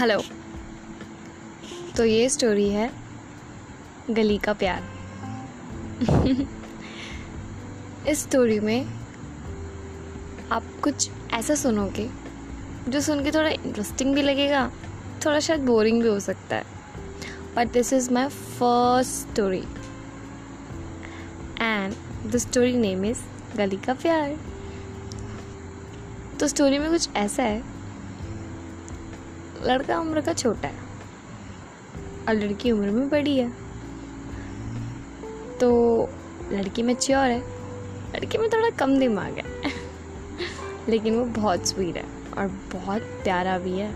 Hello तो ये story है गली का प्यार। इस स्टोरी में आप कुछ ऐसा सुनोगे, जो सुन के थोड़ा इंटरेस्टिंग भी लगेगा, थोड़ा शायद बोरिंग भी हो सकता है। But this is my first story and the story name is गली का प्यार। तो स्टोरी में कुछ ऐसा है लड़का उम्र का छोटा है और लड़की उम्र में बड़ी है। तो लड़की में च्योर है। लड़की में थोड़ा कम दिमाग है। लेकिन वो बहुत स्वीट है और बहुत प्यारा भी है।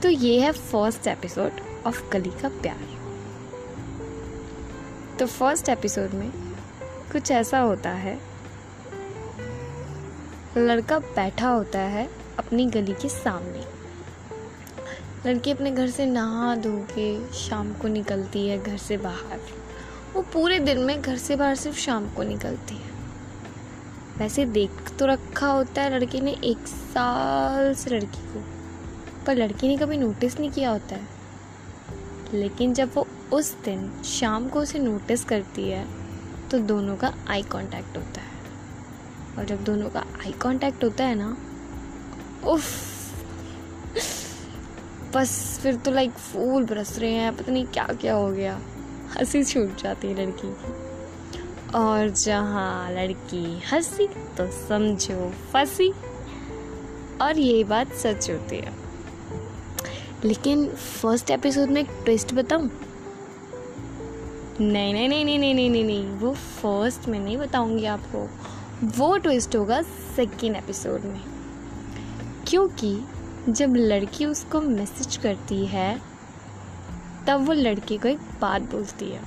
तो ये है फ़र्स्ट एपिसोड ऑफ़ कली का प्यार तो फ़र्स्ट एपिसोड में कुछ ऐसा होता है। लड़का बैठा होता है अपनी गली के सामने। लड़की अपने घर से नहा धो के शाम को निकलती है घर से बाहर। वो पूरे दिन में घर से बाहर सिर्फ़ शाम को निकलती है। वैसे देख तो रखा होता है लड़के ने एक साल से लड़की को, पर लड़की ने कभी नोटिस नहीं किया होता है। लेकिन जब वो उस दिन शाम को उसे नोटिस करती है तो दोनों का आई कांटेक्ट होता है। और जब दोनों का आई कांटेक्ट होता है ना, उफ! बस फिर तो लाइक फूल बरस रहे हैं। पता नहीं क्या क्या हो गया। हँसी छूट जाती है लड़की की। और जहाँ लड़की हँसी तो समझो फंसी। और ये बात सच होती है। लेकिन फ़र्स्ट एपिसोड में एक ट्विस्ट बताऊँ? नहीं नहीं नहीं नहीं नहीं नहीं नहीं। नहीं वो फ़र्स्ट में नहीं बताऊँगी आपको। वो ट्विस्ट होगा सेकेंड एपिसोड में। क्योंकि जब लड़की उसको मैसेज करती है, तब वो लड़की को एक बात बोलती है,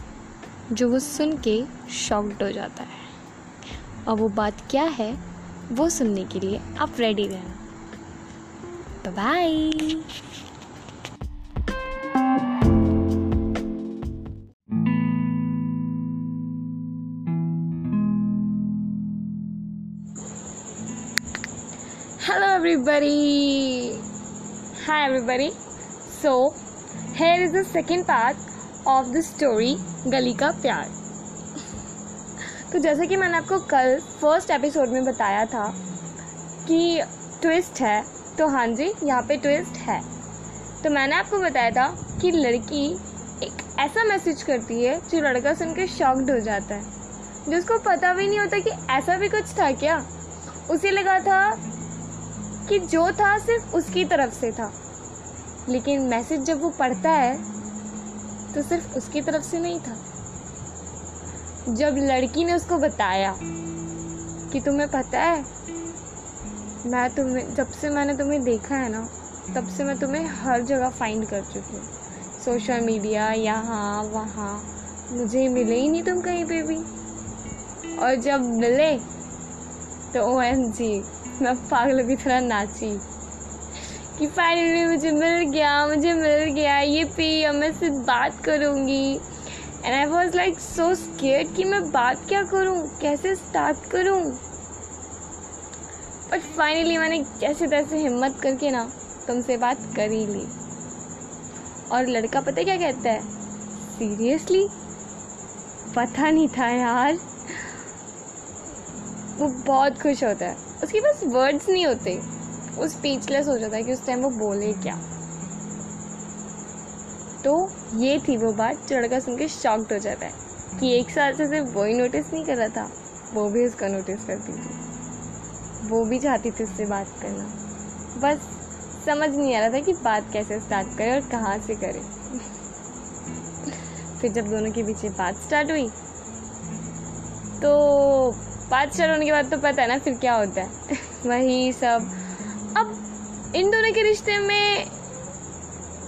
जो वो सुन के शॉक्ड हो जाता है। और वो बात क्या है, वो सुनने के लिए आप रेडी रहना। Bye hello, everybody. Hi, everybody. So, here is the second part of the story गली का प्यार तो जैसे कि मैंने आपको कल फ़र्स्ट एपिसोड में बताया था कि ट्विस्ट है तो हाँ जी, यहाँ पे ट्विस्ट है। तो मैंने आपको बताया था कि लड़की एक ऐसा मैसेज करती है जो लड़का सुन के शॉक्ड हो जाता है। जिसको पता भी नहीं होता कि ऐसा भी कुछ था क्या। उसे लगा था कि जो था सिर्फ़ उसकी तरफ़ से था। लेकिन मैसेज जब वो पढ़ता है तो सिर्फ़ उसकी तरफ़ से नहीं था। जब लड़की ने उसको बताया कि तुम्हें पता है, मैं तुम्हें, जब से मैंने तुम्हें देखा है ना, तब से मैं तुम्हें हर जगह फाइंड कर चुकी हूँ। सोशल मीडिया यहाँ, वहाँ, मुझे मिले ही नहीं तुम कहीं पे भी। और जब मिले तो ओ एम जी मैं पागल की तरह नाची। कि फाइनली मुझे मिल गया, मुझे मिल गया, ये पी अब मैं सिर्फ़ बात करूँगी। And I was like so scared कि मैं बात क्या करूँ, कैसे स्टार्ट करूँ? बट फाइनली मैंने कैसे तैसे हिम्मत करके ना तुमसे बात कर ही ली। और लड़का पता क्या कहता है? सीरियसली पता नहीं था यार। वो बहुत खुश होता है। उसके पास वर्ड्स नहीं होते। वो स्पीचलेस हो जाता है कि उस टाइम वो बोले क्या। तो ये थी वो बात जो लड़का सुन के शॉक्ड हो जाता है कि एक साल से सिर्फ़ वही नोटिस नहीं कर रहा था, वो भी उसका नोटिस करती थी वो भी चाहती थी उससे बात करना। बस समझ नहीं आ रहा था कि बात कैसे स्टार्ट करे और कहाँ से करे। फिर जब दोनों के पीछे बात स्टार्ट हुई तो बात स्टार्ट होने के बाद तो पता है ना फिर क्या होता है। वही सब। अब इन दोनों के रिश्ते में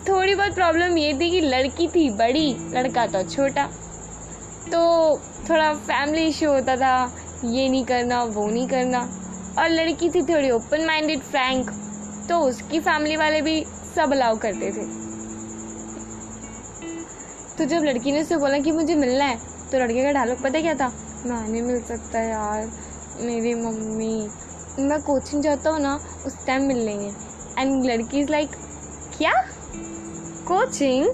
थोड़ी बहुत प्रॉब्लम ये थी कि लड़की थी बड़ी, लड़का तो छोटा। तो थोड़ा फैमिली इशू होता था, ये नहीं करना, वो नहीं करना। और लड़की थी थोड़ी ओपन माइंडेड फ्रैंक तो उसकी फैमिली वाले भी सब अलाउ करते थे। तो जब लड़की ने उससे बोला कि मुझे मिलना है तो लड़के का डायलॉग पता क्या था? मैं नहीं मिल सकता यार, मेरी मम्मी। मैं कोचिंग जाता हूँ ना, उस टाइम मिल लेंगे एंड लड़की इज़ लाइक क्या? कोचिंग?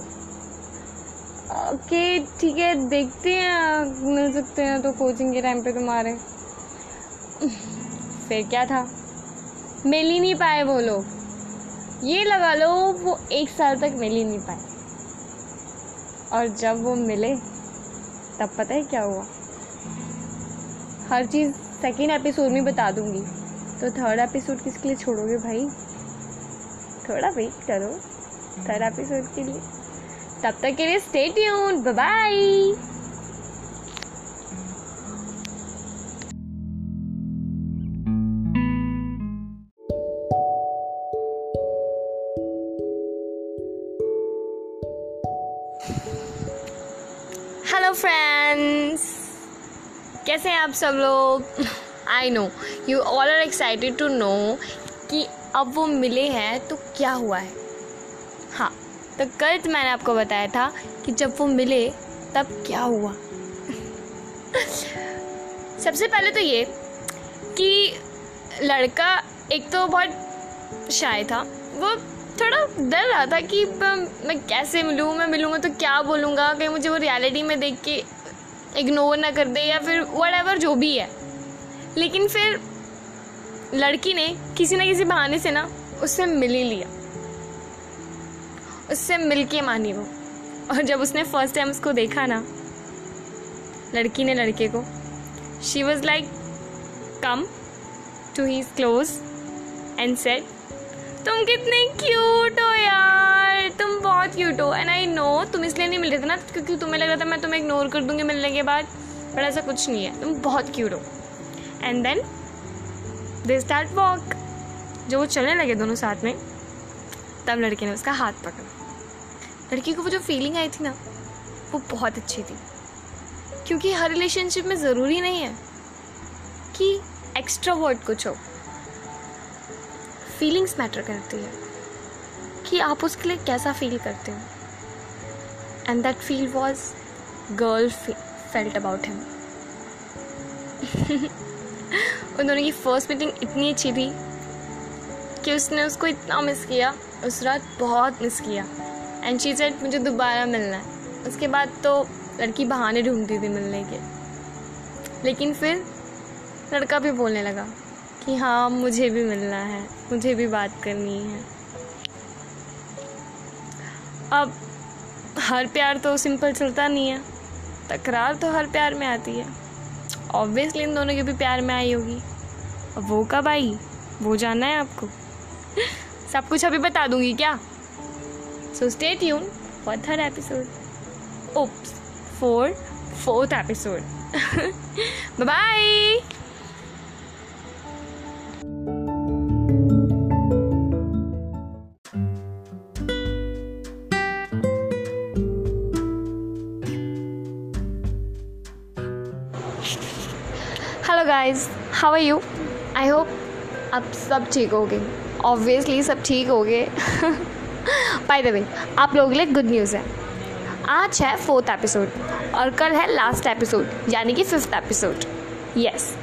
ओके ठीक है, देखते हैं, मिल सकते हैं तो कोचिंग के टाइम पे तुम्हारे। फिर क्या था? मिल ही नहीं पाए वो लोग। ये लगा लो, वो एक साल तक मिल ही नहीं पाए। और जब वो मिले, तब पता है क्या हुआ? हर चीज़ सेकेंड एपिसोड में बता दूँगी। तो थर्ड एपिसोड किसके लिए छोड़ोगे भाई? थोड़ा वेट करो। थर्ड एपिसोड के लिए। तब तक के लिए स्टे ट्यून बाय कैसे हैं आप सब लोग? I know you all are excited to know कि अब वो मिले हैं तो क्या हुआ है? हाँ तो कल तो मैंने आपको बताया था कि जब वो मिले, तब क्या हुआ? सबसे पहले तो ये कि लड़का एक तो बहुत शाय था। वो थोड़ा डर रहा था कि मैं कैसे मिलूँ? मैं मिलूँगा तो क्या बोलूँगा? कहीं मुझे वो रियलिटी में देख के इग्नोर ना कर दे या फिर वट जो भी है। लेकिन फिर लड़की ने किसी न किसी बहाने से ना उससे मिल ही लिया। उससे मिल के मानी वो। और जब उसने फ़र्स्ट टाइम उसको देखा ना, लड़की ने लड़के को she was like come to he close and said तुम कितने क्यूट हो यार। तुम बहुत क्यूट हो। एंड आई नो तुम इसलिए नहीं मिल रहे थे ना, क्योंकि तुम्हें लग रहा था मैं तुम्हें इग्नोर कर दूँगी मिलने के बाद। पर ऐसा कुछ नहीं है। तुम बहुत क्यूट हो। And then they start walk जब वो चलने लगे दोनों साथ में, तब लड़के ने उसका हाथ पकड़ा। लड़की को वो जो फीलिंग आई थी ना, वो बहुत अच्छी थी। क्योंकि हर रिलेशनशिप में ज़रूरी नहीं है कि एक्स्ट्रा वर्ड कुछ हो। फीलिंग्स मैटर करती है कि आप उसके लिए कैसा फील करते हो। And that feel was girl felt about him उन दोनों की फ़र्स्ट मीटिंग इतनी अच्छी थी कि उसने उसको इतना मिस किया, उस रात बहुत मिस किया। एंड शी सेड मुझे दोबारा मिलना है। उसके बाद तो लड़की बहाने ढूंढती थी मिलने के। लेकिन फिर लड़का भी बोलने लगा। कि हाँ मुझे भी मिलना है, मुझे भी बात करनी है। अब हर प्यार तो सिंपल चलता नहीं है। तकरार तो हर प्यार में आती है। ऑब्वियसली इन दोनों के भी प्यार में आई होगी। अब वो कब आई? वो जानना है आपको। सब कुछ अभी बता दूँगी क्या? So stay tune for third episode oops four fourth episode bye guys how are you I hope आप सब ठीक हो गए ऑब्वियसली सब ठीक हो गए बाय द वे आप लोगों के लिए गुड न्यूज़ है. आज है फोर्थ एपिसोड और कल है लास्ट एपिसोड यानी कि fifth episode yes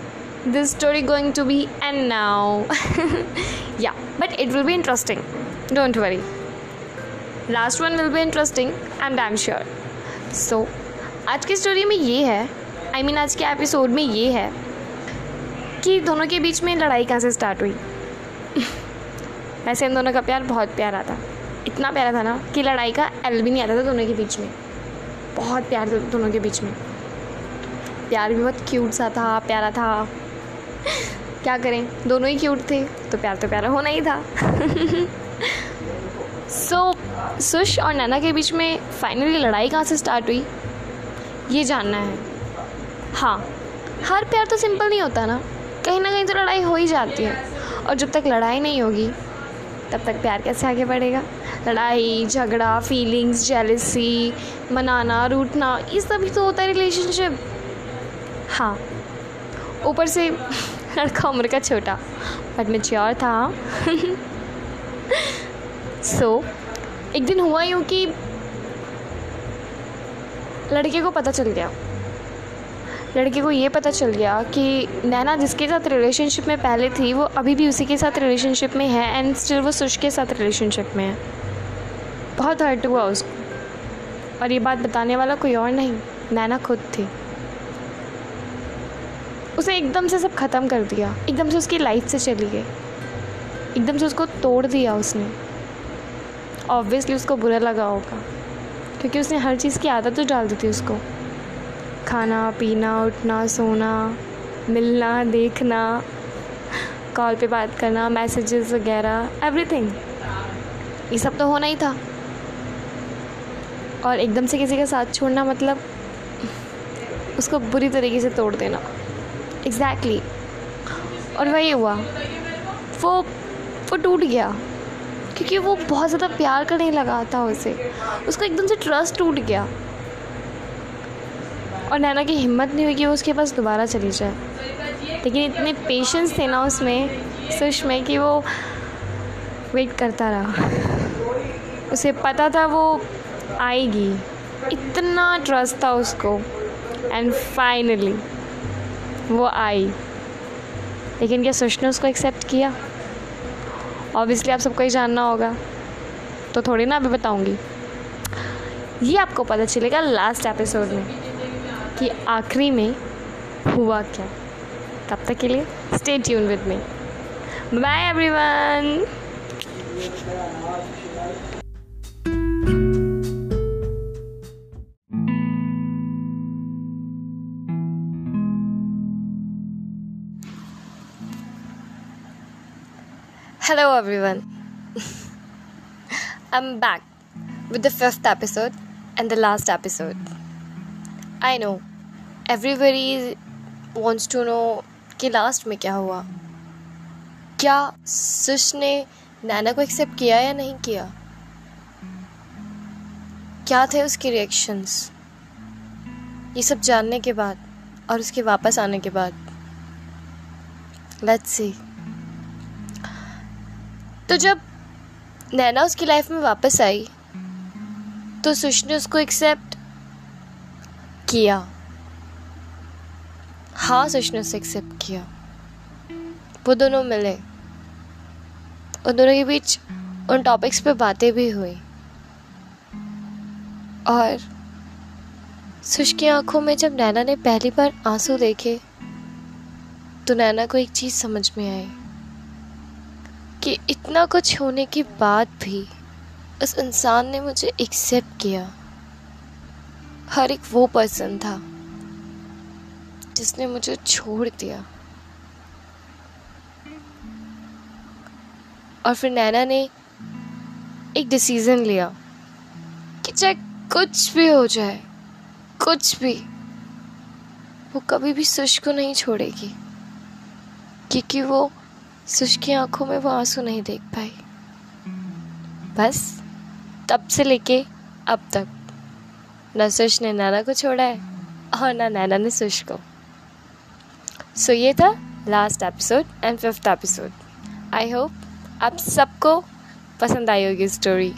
this story going to be end now yeah but it will be interesting don't worry last one will be interesting I am damn sure so आज की story में ये है. आई I mean mean, आज के episode में ये है. कि दोनों के बीच में लड़ाई कहाँ से स्टार्ट हुई? वैसे इन दोनों का प्यार बहुत प्यारा था। इतना प्यारा था ना कि लड़ाई का एल भी नहीं आता था दोनों के बीच में। बहुत प्यार था दोनों के बीच में। प्यार भी बहुत क्यूट सा था प्यारा था। क्या करें? दोनों ही क्यूट थे तो प्यार तो प्यारा होना ही था। सो so, सुश और नैना के बीच में फाइनली लड़ाई कहाँ से स्टार्ट हुई? ये जानना है। हाँ हर प्यार तो सिंपल नहीं होता ना। कहीं ना कहीं तो लड़ाई हो ही जाती है। और जब तक लड़ाई नहीं होगी तब तक प्यार कैसे आगे बढ़ेगा? लड़ाई झगड़ा फीलिंग्स जेलसी मनाना रूठना ये सभी तो होता है रिलेशनशिप हाँ ऊपर से लड़का उम्र का छोटा बट मेच्योर था। सो so, एक दिन हुआ यूँ कि लड़के को पता चल गया। लड़के को ये पता चल गया कि नैना जिसके साथ रिलेशनशिप में पहले थी, वो अभी भी उसी के साथ रिलेशनशिप में है एंड स्टिल वो सुश के साथ रिलेशनशिप में है। बहुत हर्ट हुआ उसको। और ये बात बताने वाला कोई और नहीं, नैना खुद थी। उसे एकदम से सब ख़त्म कर दिया। एकदम से उसकी लाइफ से चली गई। एकदम से उसको तोड़ दिया उसने। ऑब्वियसली उसको बुरा लगा होगा। क्योंकि उसने हर चीज़ की आदत तो डाल दी थी उसको। खाना, पीना, उठना, सोना, मिलना, देखना, कॉल पे बात करना, मैसेजेस वगैरह एवरीथिंग ये सब तो होना ही था। और एकदम से किसी का साथ छोड़ना मतलब उसको बुरी तरीके से तोड़ देना। Exactly exactly. और वही हुआ। वो वो टूट गया। क्योंकि वो बहुत ज़्यादा प्यार करने लगा था उसे। उसको एकदम से ट्रस्ट टूट गया। और नैना की हिम्मत नहीं हुई कि वो उसके पास दोबारा चली जाए। लेकिन इतने पेशेंस थे ना उसमें सुश में कि वो वेट करता रहा। उसे पता था वो आएगी। इतना ट्रस्ट था उसको। एंड फाइनली वो आई। लेकिन क्या सुश ने उसको एक्सेप्ट किया? ऑब्वियसली आप सबको ही जानना होगा। तो थोड़ी ना अभी बताऊँगी। ये आपको पता चलेगा लास्ट एपिसोड में। कि आखिरी में हुआ क्या? तब तक के लिए stay tune with me bye everyone hello everyone I am back with the fifth episode and the last episode I know everybody wants to know कि लास्ट में क्या हुआ? क्या सुश ने नैना को एक्सेप्ट किया या नहीं किया? क्या थे उसके रिएक्शंस ये सब जानने के बाद और उसके वापस आने के बाद। लेट्स सी तो जब नैना उसकी लाइफ में वापस आई तो सुश ने उसको एक्सेप्ट किया। हाँ ने उसे एक्सेप्ट किया। वो दोनों मिले। उन दोनों के बीच उन टॉपिक्स पे बातें भी हुई। और सुश की आँखों में जब नैना ने पहली बार आँसू देखे तो नैना को एक चीज़ समझ में आई कि इतना कुछ होने के बाद भी उस इंसान ने मुझे एक्सेप्ट किया। हर एक वो पर्सन था। जिसने मुझे छोड़ दिया। और फिर नैना ने एक डिसीज़न लिया कि चाहे कुछ भी हो जाए, कुछ भी, वो कभी भी सुश को नहीं छोड़ेगी, क्योंकि वो सुश की आँखों में वो आँसू नहीं देख पाई। बस तब से लेके अब तक, न सुश ने नैना को छोड़ा है और ना नैना ने सुश को। सो ये था last episode and fifth episode I hope आप सबको पसंद आई होगी स्टोरी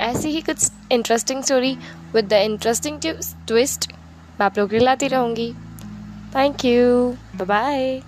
ऐसी ही कुछ interesting story with the interesting twist मैं आप लोग लाती रहूँगी. Thank you bye bye